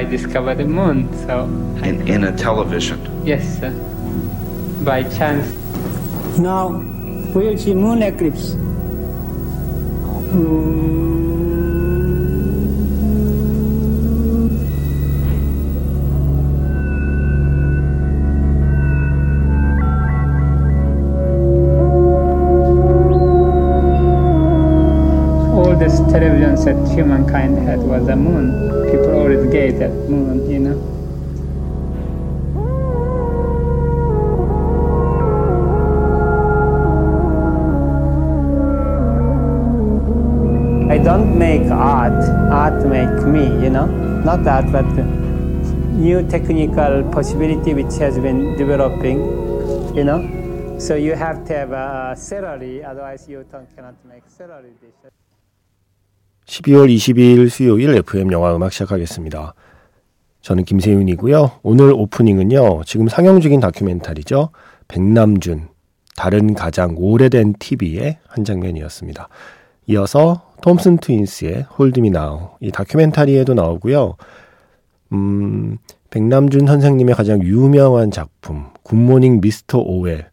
I discovered the moon. So in, in a television. yes, sir. by chance. Now we'll see moon eclipse. Oldest set humankind had was the moon. People always gaze at moon, you know. I don't make art. Art make me, you know. Not art, but new technical possibility which has been developing, you know. So you have to have a salary, otherwise you cannot make salary. 12월 22일 수요일 FM 영화 음악 시작하겠습니다. 저는 김세윤이고요. 오늘 오프닝은요. 지금 상영 중인 다큐멘터리죠. 백남준 달은 가장 오래된 TV의 한 장면이었습니다. 이어서 톰슨 트윈스의 Hold Me Now 이 다큐멘터리에도 나오고요. 음, 백남준 선생님의 가장 유명한 작품 Good Morning Mr. Orwell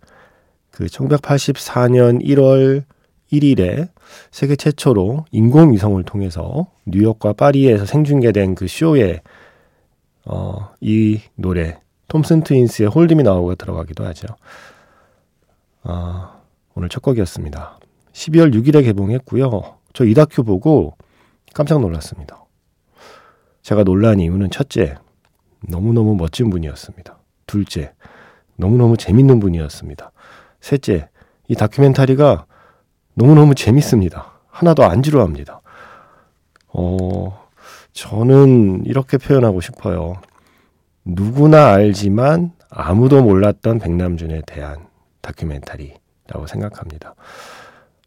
그 1984년 1월 1일에 세계 최초로 인공위성을 통해서 뉴욕과 파리에서 생중계된 그 쇼에 어, 이 노래 톰슨 트윈스의 홀드미 나우가 들어가기도 하죠. 아, 오늘 첫 곡이었습니다. 12월 6일에 개봉했고요. 저 이 다큐 보고 깜짝 놀랐습니다. 제가 놀란 이유는 첫째, 너무너무 멋진 분이었습니다. 둘째, 너무너무 재밌는 분이었습니다. 셋째, 이 다큐멘터리가 너무너무 재밌습니다. 하나도 안 지루합니다. 어, 저는 이렇게 표현하고 싶어요. 누구나 알지만 아무도 몰랐던 백남준에 대한 다큐멘터리라고 생각합니다.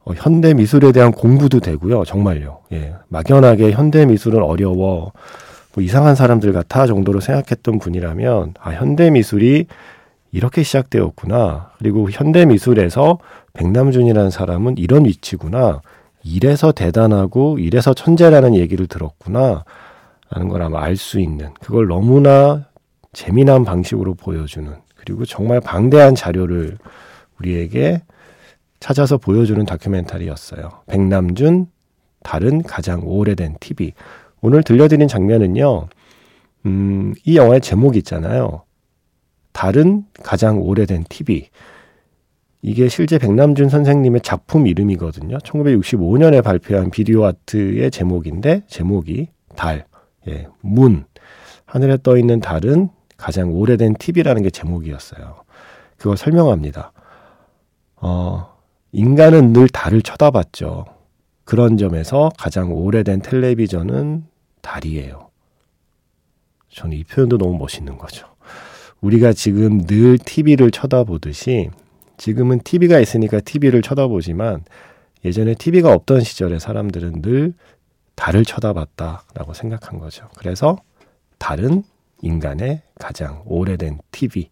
어, 현대 미술에 대한 공부도 되고요. 정말요. 예. 막연하게 현대 미술은 어려워. 뭐 이상한 사람들 같아 정도로 생각했던 분이라면 아, 현대 미술이 이렇게 시작되었구나. 그리고 현대 미술에서 백남준이라는 사람은 이런 위치구나. 이래서 대단하고 이래서 천재라는 얘기를 들었구나. 라는 걸 아마 알 수 있는 그걸 너무나 재미난 방식으로 보여주는 그리고 정말 방대한 자료를 우리에게 찾아서 보여주는 다큐멘터리였어요. 백남준 다른 가장 오래된 TV. 오늘 들려드린 장면은요. 음, 이 영화의 제목이 있잖아요. 다른 가장 오래된 TV. 이게 실제 백남준 선생님의 작품 이름이거든요. 1965년에 발표한 비디오 아트의 제목인데 제목이 달, 예, 문, 하늘에 떠 있는 달은 가장 오래된 TV라는 게 제목이었어요. 그걸 설명합니다. 어, 인간은 늘 달을 쳐다봤죠. 그런 점에서 가장 오래된 텔레비전은 달이에요. 저는 이 표현도 너무 멋있는 거죠. 우리가 지금 늘 TV를 쳐다보듯이 지금은 TV가 있으니까 TV를 쳐다보지만 예전에 TV가 없던 시절에 사람들은 늘 달을 쳐다봤다라고 생각한 거죠. 그래서 달은 인간의 가장 오래된 TV.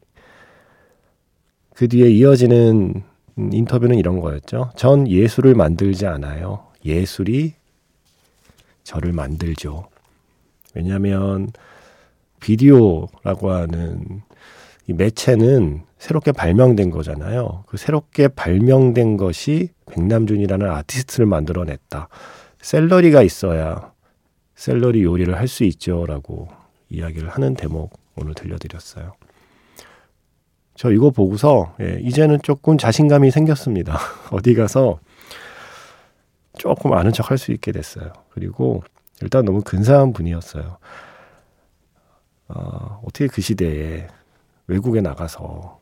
그 뒤에 이어지는 인터뷰는 이런 거였죠. 전 예술을 만들지 않아요. 예술이 저를 만들죠. 왜냐하면 비디오라고 하는 이 매체는 새롭게 발명된 거잖아요. 그 새롭게 발명된 것이 백남준이라는 아티스트를 만들어냈다. 셀러리가 있어야 셀러리 요리를 할 수 있죠라고 이야기를 하는 대목 오늘 들려드렸어요. 저 이거 보고서 예, 이제는 조금 자신감이 생겼습니다. 어디 가서 조금 아는 척 할 수 있게 됐어요. 그리고 일단 너무 근사한 분이었어요. 어, 어떻게 그 시대에 외국에 나가서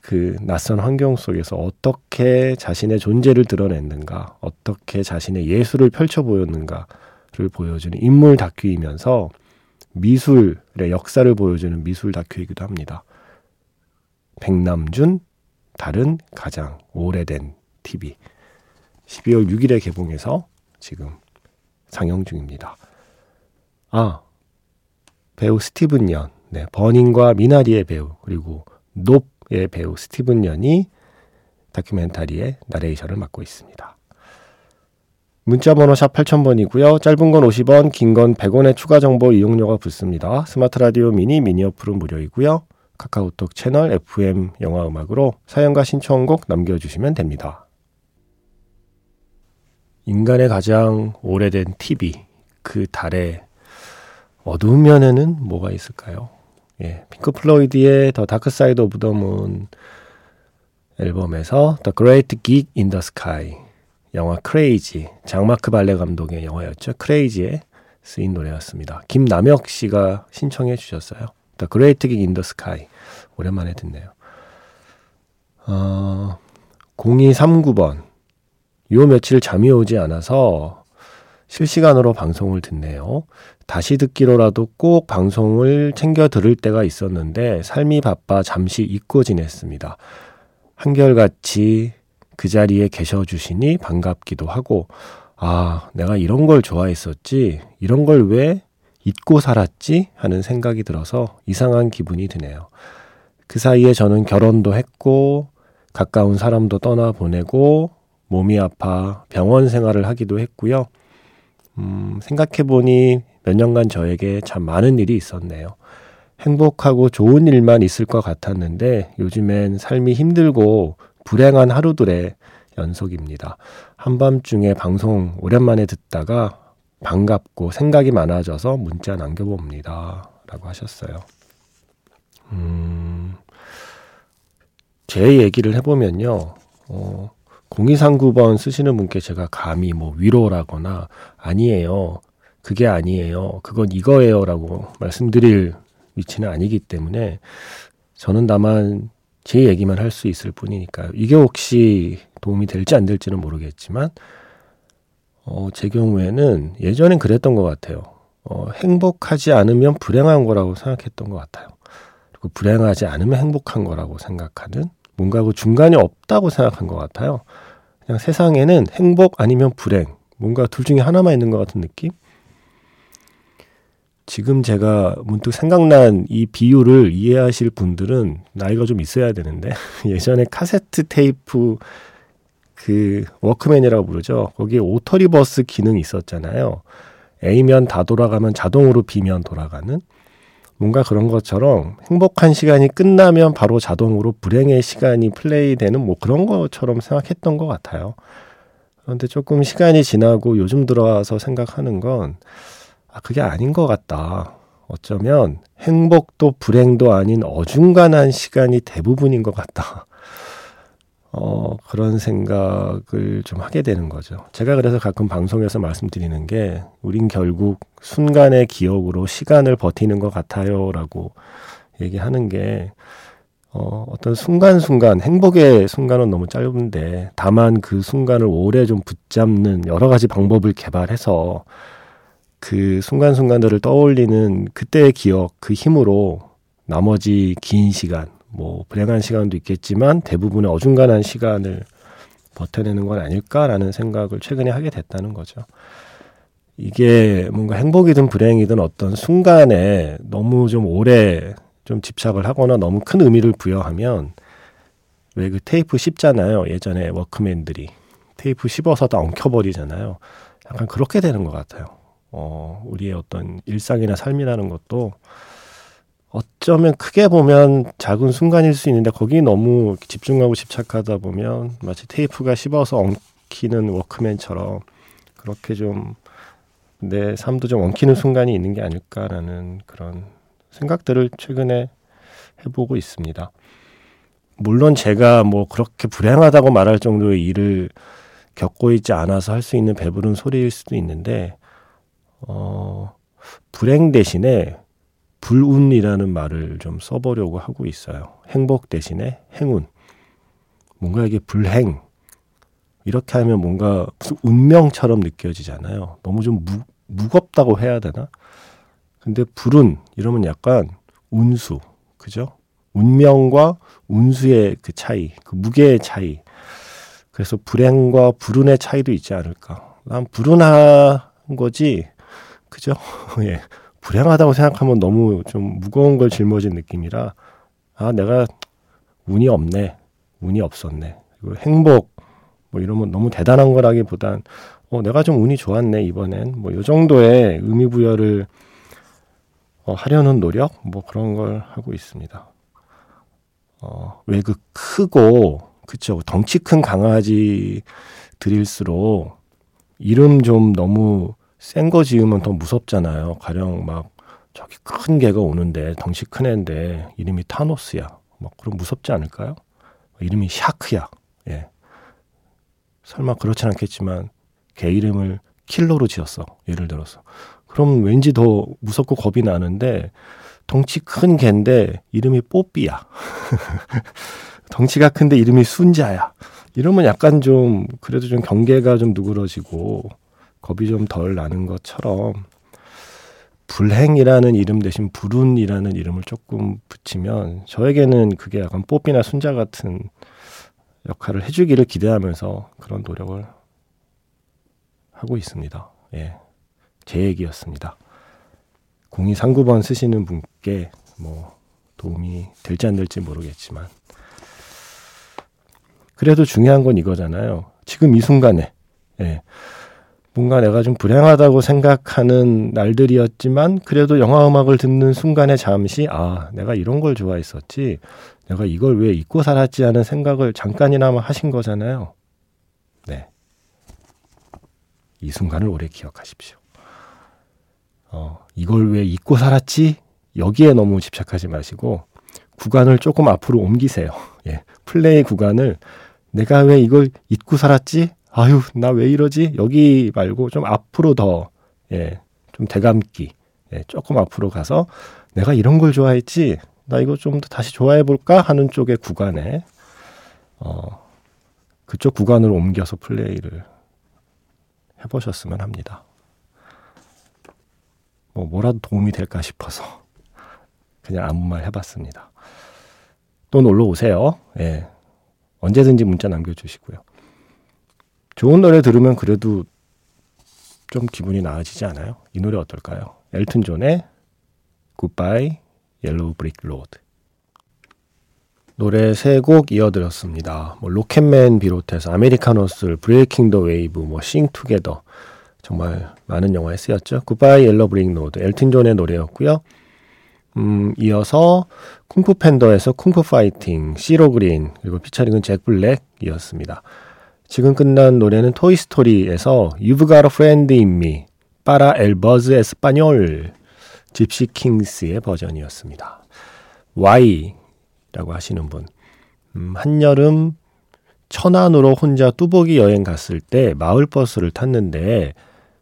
그 낯선 환경 속에서 어떻게 자신의 존재를 드러냈는가, 어떻게 자신의 예술을 펼쳐 보였는가를 보여주는 인물 다큐이면서 미술의 역사를 보여주는 미술 다큐이기도 합니다. 백남준, 다른 가장 오래된 TV. 12월 6일에 개봉해서 지금 상영 중입니다. 아, 배우 스티븐 연, 네, 버닝과 미나리의 배우, 그리고 높의 배우 스티븐 연이 다큐멘터리의 나레이션을 맡고 있습니다. 문자 번호 샵 8000번이고요. 짧은 건 50원, 긴 건 100원의 추가 정보 이용료가 붙습니다. 스마트 라디오 미니 미니 어플은 무료이고요. 카카오톡 채널 FM 영화 음악으로 사연과 신청곡 남겨주시면 됩니다. 인간의 가장 오래된 TV, 그 달의 어두운 면에는 뭐가 있을까요? 예, 핑크 플로이드의 The Dark Side of the Moon 앨범에서 The Great Geek in the Sky 영화 크레이지 장마크 발레 감독의 영화였죠. 크레이지에 쓰인 노래였습니다. 김남혁 씨가 신청해 주셨어요. The Great Geek in the Sky 오랜만에 듣네요. 어, 0239번 요 며칠 잠이 오지 않아서 실시간으로 방송을 듣네요. 다시 듣기로라도 꼭 방송을 챙겨 들을 때가 있었는데 삶이 바빠 잠시 잊고 지냈습니다. 한결같이 그 자리에 계셔 주시니 반갑기도 하고, 아, 내가 이런 걸 좋아했었지, 이런 걸 왜 잊고 살았지? 하는 생각이 들어서 이상한 기분이 드네요. 그 사이에 저는 결혼도 했고, 가까운 사람도 떠나 보내고, 몸이 아파 병원 생활을 하기도 했고요. 음, 생각해보니 몇 년간 저에게 참 많은 일이 있었네요. 행복하고 좋은 일만 있을 것 같았는데 요즘엔 삶이 힘들고 불행한 하루들의 연속입니다. 한밤중에 방송 오랜만에 듣다가 반갑고 생각이 많아져서 문자 남겨봅니다. 라고 하셨어요. 음, 제 얘기를 해보면요. 어, 0239번 쓰시는 분께 제가 감히 뭐 위로라거나 아니에요. 그게 아니에요. 그건 이거예요. 라고 말씀드릴 위치는 아니기 때문에 저는 다만 제 얘기만 할 수 있을 뿐이니까요. 이게 혹시 도움이 될지 안 될지는 모르겠지만, 어, 제 경우에는 예전엔 그랬던 것 같아요. 어, 행복하지 않으면 불행한 거라고 생각했던 것 같아요. 그리고 불행하지 않으면 행복한 거라고 생각하는 뭔가 그 중간이 없다고 생각한 것 같아요. 그냥 세상에는 행복 아니면 불행, 뭔가 둘 중에 하나만 있는 것 같은 느낌? 지금 제가 문득 생각난 이 비유를 이해하실 분들은 나이가 좀 있어야 되는데 예전에 카세트 테이프 그 워크맨이라고 부르죠. 거기에 auto reverse 기능이 있었잖아요. A면 다 돌아가면 자동으로 B면 돌아가는 뭔가 그런 것처럼 행복한 시간이 끝나면 바로 자동으로 불행의 시간이 플레이되는 뭐 그런 것처럼 생각했던 것 같아요. 그런데 조금 시간이 지나고 요즘 들어와서 생각하는 건 아, 그게 아닌 것 같다. 어쩌면 행복도 불행도 아닌 어중간한 시간이 대부분인 것 같다. 어, 그런 생각을 좀 하게 되는 거죠. 제가 그래서 가끔 방송에서 말씀드리는 게, 우린 결국 순간의 기억으로 시간을 버티는 것 같아요. 라고 얘기하는 게, 어, 어떤 순간순간, 행복의 순간은 너무 짧은데, 다만 그 순간을 오래 좀 붙잡는 여러 가지 방법을 개발해서 그 순간순간들을 떠올리는 그때의 기억, 그 힘으로 나머지 긴 시간, 뭐 불행한 시간도 있겠지만 대부분의 어중간한 시간을 버텨내는 건 아닐까라는 생각을 최근에 하게 됐다는 거죠. 이게 뭔가 행복이든 불행이든 어떤 순간에 너무 좀 오래 좀 집착을 하거나 너무 큰 의미를 부여하면 왜 그 테이프 씹잖아요. 예전에 워크맨들이 테이프 씹어서 다 엉켜버리잖아요. 약간 그렇게 되는 것 같아요. 어, 우리의 어떤 일상이나 삶이라는 것도 어쩌면 크게 보면 작은 순간일 수 있는데 거기 너무 집중하고 집착하다 보면 마치 테이프가 씹어서 엉키는 워크맨처럼 그렇게 좀 내 삶도 좀 엉키는 순간이 있는 게 아닐까라는 그런 생각들을 최근에 해보고 있습니다. 물론 제가 뭐 그렇게 불행하다고 말할 정도의 일을 겪고 있지 않아서 할 수 있는 배부른 소리일 수도 있는데 어, 불행 대신에 불운이라는 말을 좀 써보려고 하고 있어요. 행복 대신에 행운. 뭔가 이게 불행. 이렇게 하면 뭔가 무슨 운명처럼 느껴지잖아요. 너무 좀 무, 무겁다고 해야 되나? 근데 불운, 이러면 약간 운수. 그죠? 운명과 운수의 그 차이, 그 무게의 차이. 그래서 불행과 불운의 차이도 있지 않을까. 난 불운한 거지, 그죠? 예. 불행하다고 생각하면 너무 좀 무거운 걸 짊어진 느낌이라, 아, 내가 운이 없네. 운이 없었네. 그리고 행복, 뭐 이러면 너무 대단한 거라기보단, 어, 내가 좀 운이 좋았네 이번엔 뭐 요 정도의 의미 부여를 어, 하려는 노력 뭐 그런 걸 하고 있습니다. 어, 왜 그 크고 그쵸 덩치 큰 강아지 들일수록 이름 좀 너무 센 거 지으면 더 무섭잖아요. 가령 막 저기 큰 개가 오는데 덩치 큰 애인데 이름이 타노스야. 막 그럼 무섭지 않을까요? 이름이 샤크야. 예. 설마 그렇진 않겠지만 개 이름을 킬러로 지었어. 예를 들어서. 그럼 왠지 더 무섭고 겁이 나는데 덩치 큰 개인데 이름이 뽀삐야. 덩치가 큰데 이름이 순자야. 이러면 약간 좀 그래도 좀 경계가 좀 누그러지고 겁이 좀 덜 나는 것처럼 불행이라는 이름 대신 불운이라는 이름을 조금 붙이면 저에게는 그게 약간 뽀삐나 순자 같은 역할을 해주기를 기대하면서 그런 노력을 하고 있습니다. 예. 제 얘기였습니다. 0239번 쓰시는 분께 뭐 도움이 될지 안 될지 모르겠지만 그래도 중요한 건 이거잖아요. 지금 이 순간에 예. 뭔가 내가 좀 불행하다고 생각하는 날들이었지만 그래도 영화 음악을 듣는 순간에 잠시 아 내가 이런 걸 좋아했었지 내가 이걸 왜 잊고 살았지 하는 생각을 잠깐이나마 하신 거잖아요. 네. 이 순간을 오래 기억하십시오. 어, 이걸 왜 잊고 살았지? 여기에 너무 집착하지 마시고 구간을 조금 앞으로 옮기세요. 예. 플레이 구간을 내가 왜 이걸 잊고 살았지? 아유, 나 왜 이러지? 여기 말고 좀 앞으로 더, 예, 좀 대감기, 예, 조금 앞으로 가서 내가 이런 걸 좋아했지? 나 이거 좀 더 다시 좋아해 볼까? 하는 쪽의 구간에, 어, 그쪽 구간으로 옮겨서 플레이를 해 보셨으면 합니다. 뭐, 뭐라도 도움이 될까 싶어서 그냥 아무 말 해봤습니다. 또 놀러 오세요. 예. 언제든지 문자 남겨주시고요. 좋은 노래 들으면 그래도 좀 기분이 나아지지 않아요? 이 노래 어떨까요? 엘튼 존의 Goodbye Yellow Brick Road 노래 세 곡 이어드렸습니다. 뭐 Rocketman 비롯해서 American Hustle, Breaking the Wave, 뭐 Sing Together 정말 많은 영화에 쓰였죠. Goodbye Yellow Brick Road 엘튼 존의 노래였고요. 음, 이어서 Kung Fu Panda에서 Kung Fu Fighting, 씨로 그린 그리고 피처링은 잭 블랙이었습니다. 지금 끝난 노래는 Toy Story에서 You've Got a Friend in Me, Para el Buzz 집시 킹스의 버전이었습니다. Y라고 하시는 분, 음, 한여름 천안으로 혼자 뚜벅이 여행 갔을 때 마을버스를 탔는데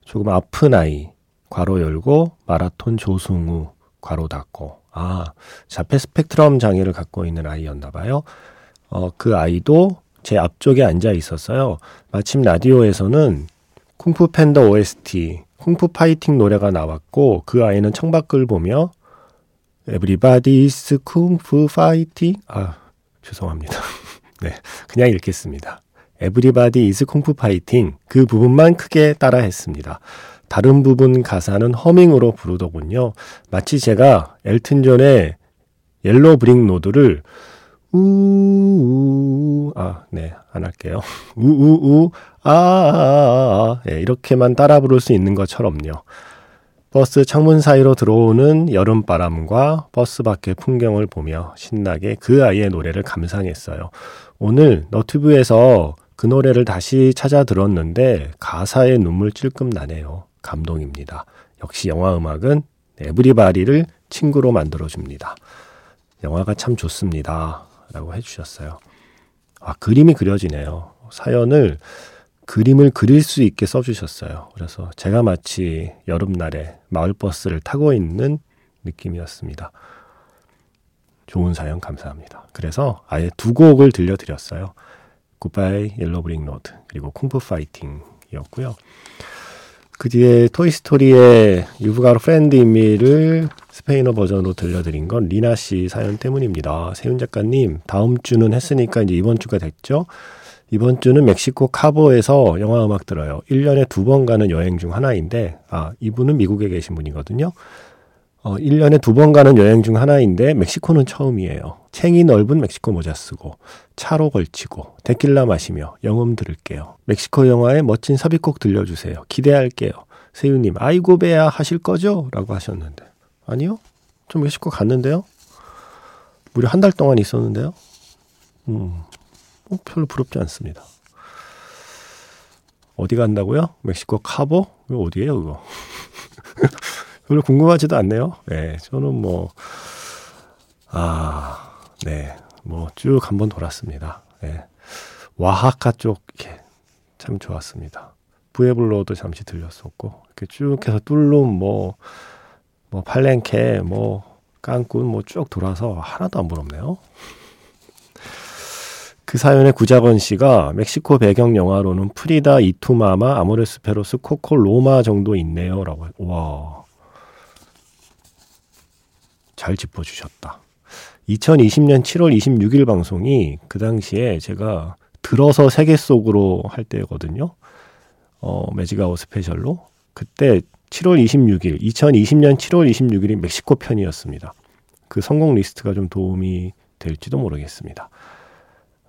조금 아픈 아이, 괄호 열고 마라톤 조승우, 괄호 닫고, 아, 자폐 스펙트럼 장애를 갖고 있는 아이였나 봐요. 어, 그 아이도 제 앞쪽에 앉아 있었어요. 마침 라디오에서는 쿵푸 팬더 OST, Kung Fu Fighting 노래가 나왔고 그 아이는 창밖을 보며 is Kung Fu Fighting 아 죄송합니다. 네 그냥 읽겠습니다. Everybody is Kung Fu Fighting 그 부분만 크게 따라했습니다. 다른 부분 가사는 허밍으로 부르더군요. 마치 제가 엘튼 존의 Yellow Brick Road를 우우 아, 네, 안 할게요. 우우우 아, 아, 아, 아. 네, 이렇게만 따라 부를 수 있는 것처럼요. 버스 창문 사이로 들어오는 여름바람과 버스 밖의 풍경을 보며 신나게 그 아이의 노래를 감상했어요. 오늘 너튜브에서 그 노래를 다시 찾아 들었는데 가사에 눈물 찔끔 나네요. 감동입니다. 역시 영화 음악은 Everybody를 친구로 만들어줍니다. 영화가 참 좋습니다. 라고 해주셨어요. 아, 그림이 그려지네요. 사연을 그림을 그릴 수 있게 써주셨어요. 그래서 제가 마치 여름날에 마을버스를 타고 있는 느낌이었습니다. 좋은 사연 감사합니다. 그래서 아예 두 곡을 들려드렸어요. Goodbye Yellow Brick Road 그리고 Kung Fu Fighting이었고요. 그 뒤에 토이스토리의 유브가로 프렌드 인미를 스페인어 버전으로 들려드린 건 리나 씨 사연 때문입니다. 세윤 작가님, 다음 주는 했으니까 이제 이번 주가 됐죠? 이번 주는 멕시코 카보에서 영화 음악 들어요. 1년에 두 번 가는 여행 중 하나인데, 아, 이분은 미국에 계신 분이거든요. 어, 1년에 두 번 가는 여행 중 하나인데, 멕시코는 처음이에요. 챙이 넓은 멕시코 모자 쓰고 차로 걸치고 데킬라 마시며 영음 들을게요. 멕시코 영화의 멋진 삽입곡 들려주세요. 기대할게요. 세유님, 아이고 배야 하실 거죠? 라고 하셨는데. 아니요? 좀 멕시코 갔는데요? 무려 한 달 동안 있었는데요? 음, 어, 별로 부럽지 않습니다. 어디 간다고요? 멕시코 카보? 이거 어디예요, 그거? 별로 궁금하지도 않네요. 네, 저는 뭐, 아, 네, 뭐 쭉 한번 돌았습니다. 네. 와하카 쪽, 이렇게 참 좋았습니다. 부에블로도 잠시 들렸었고, 이렇게 쭉 해서 뚫룸, 뭐, 뭐, 팔렌케, 뭐, 깐꾼, 뭐 쭉 돌아서 하나도 안 부럽네요. 그 사연의 구자건 씨가 멕시코 배경 영화로는 프리다, 이투마마, 아모레스 페로스, 코코, 로마 정도 있네요. 라고. 와. 잘 짚어주셨다. 2020년 7월 26일 방송이 그 당시에 제가 들어서 세계 속으로 할 때거든요. 어, 매직아웃 스페셜로. 그때 7월 26일, 2020년 7월 26일이 멕시코 편이었습니다. 그 선곡 리스트가 좀 도움이 될지도 모르겠습니다.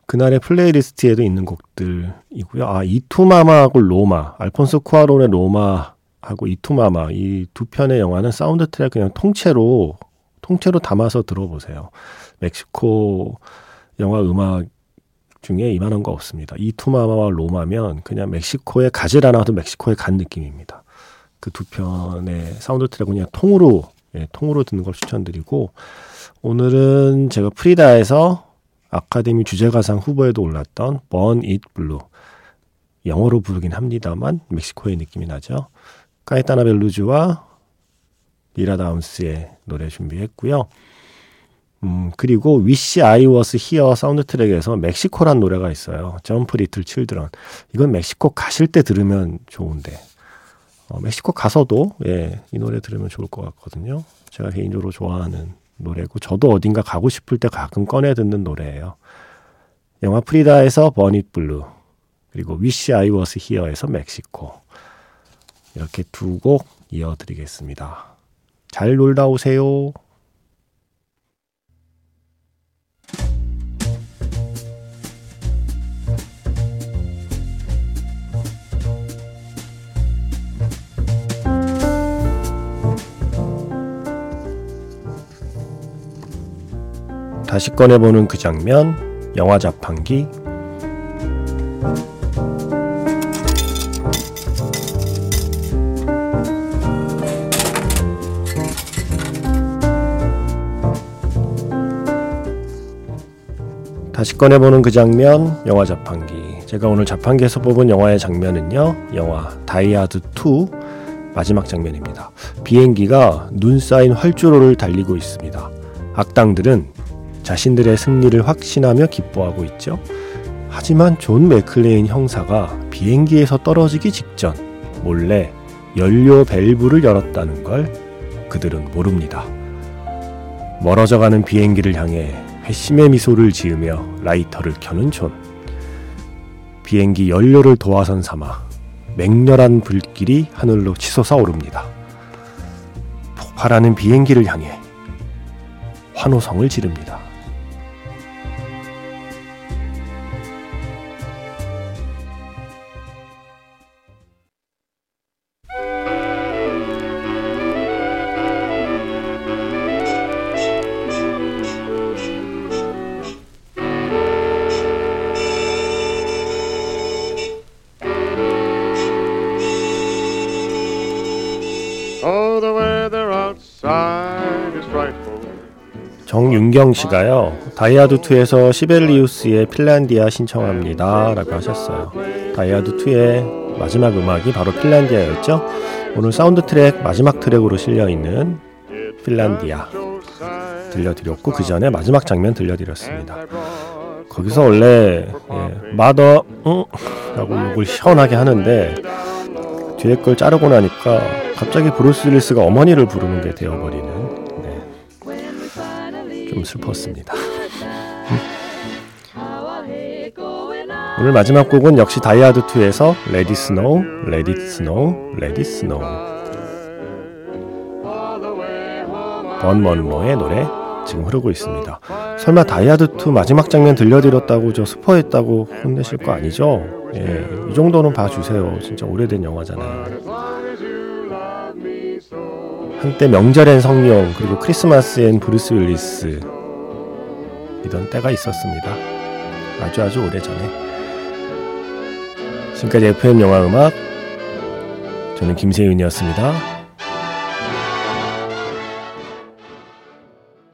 그날의 플레이리스트에도 있는 곡들이고요. 아, 이투마마하고 로마, 알폰소 쿠아론의 로마하고 이투마마 이 두 편의 영화는 사운드 트랙 그냥 통째로 통째로 담아서 들어보세요. 멕시코 영화 음악 중에 이만한 거 없습니다. 이투마마와 로마면 그냥 멕시코에 가질 않아도 멕시코에 간 느낌입니다. 그 두 편의 사운드 트랙 그냥 통으로 예, 통으로 듣는 걸 추천드리고 오늘은 제가 프리다에서 아카데미 주제가상 후보에도 올랐던 Burn It Blue 영어로 부르긴 합니다만 멕시코의 느낌이 나죠. 까이타누 벨로주와 리라 다운스의 노래 준비했고요. 음, 그리고 Wish I Was Here 사운드 트랙에서 멕시코란 노래가 있어요. 점프 리틀 칠드런. 이건 멕시코 가실 때 들으면 좋은데. 어, 멕시코 가서도 예, 이 노래 들으면 좋을 것 같거든요. 제가 개인적으로 좋아하는 노래고 저도 어딘가 가고 싶을 때 가끔 꺼내 듣는 노래예요. 영화 프리다에서 Burn It Blue 그리고 Wish I Was Here에서 멕시코 이렇게 두 곡 이어드리겠습니다. 잘 놀다 오세요. 다시 꺼내보는 그 장면, 영화 자판기. 다시 꺼내보는 그 장면, 영화 자판기. 제가 오늘 자판기에서 뽑은 영화의 장면은요, 영화 다이아드 2 마지막 장면입니다. 비행기가 눈 쌓인 활주로를 달리고 있습니다. 악당들은 자신들의 승리를 확신하며 기뻐하고 있죠. 하지만 존 맥클레인 형사가 비행기에서 떨어지기 직전 몰래 연료 밸브를 열었다는 걸 그들은 모릅니다. 멀어져가는 비행기를 향해 회심의 미소를 지으며 라이터를 켜는 존. 비행기 연료를 도화선 삼아 맹렬한 불길이 하늘로 치솟아 오릅니다. 폭발하는 비행기를 향해 환호성을 지릅니다. 정윤경 씨가요. 다이하드 2에서 시벨리우스의 핀란디아 신청합니다. 라고 하셨어요. 다이하드 2의 마지막 음악이 바로 핀란디아였죠. 오늘 사운드 트랙 마지막 트랙으로 실려 있는 핀란디아 들려드렸고 그 전에 마지막 장면 들려드렸습니다. 거기서 원래 예, mother 응? 라고 욕을 시원하게 하는데 뒤에 걸 자르고 나니까 갑자기 브루스 윌리스가 어머니를 부르는 게 되어버리는 네. 좀 슬펐습니다. 오늘 마지막 곡은 역시 다이하드 2에서 Let It Snow, Let It Snow, Let It Snow 본 먼로의 노래 지금 흐르고 있습니다. 설마 다이하드 2 마지막 장면 들려드렸다고 저 스포했다고 혼내실 거 아니죠? 예, 이 정도는 봐주세요. 진짜 오래된 영화잖아요. 한때 명절엔 성룡 그리고 크리스마스엔 브루스 윌리스 이던 때가 있었습니다. 아주 아주 오래 전에. 지금까지 FM 영화 음악 저는 김세윤이었습니다.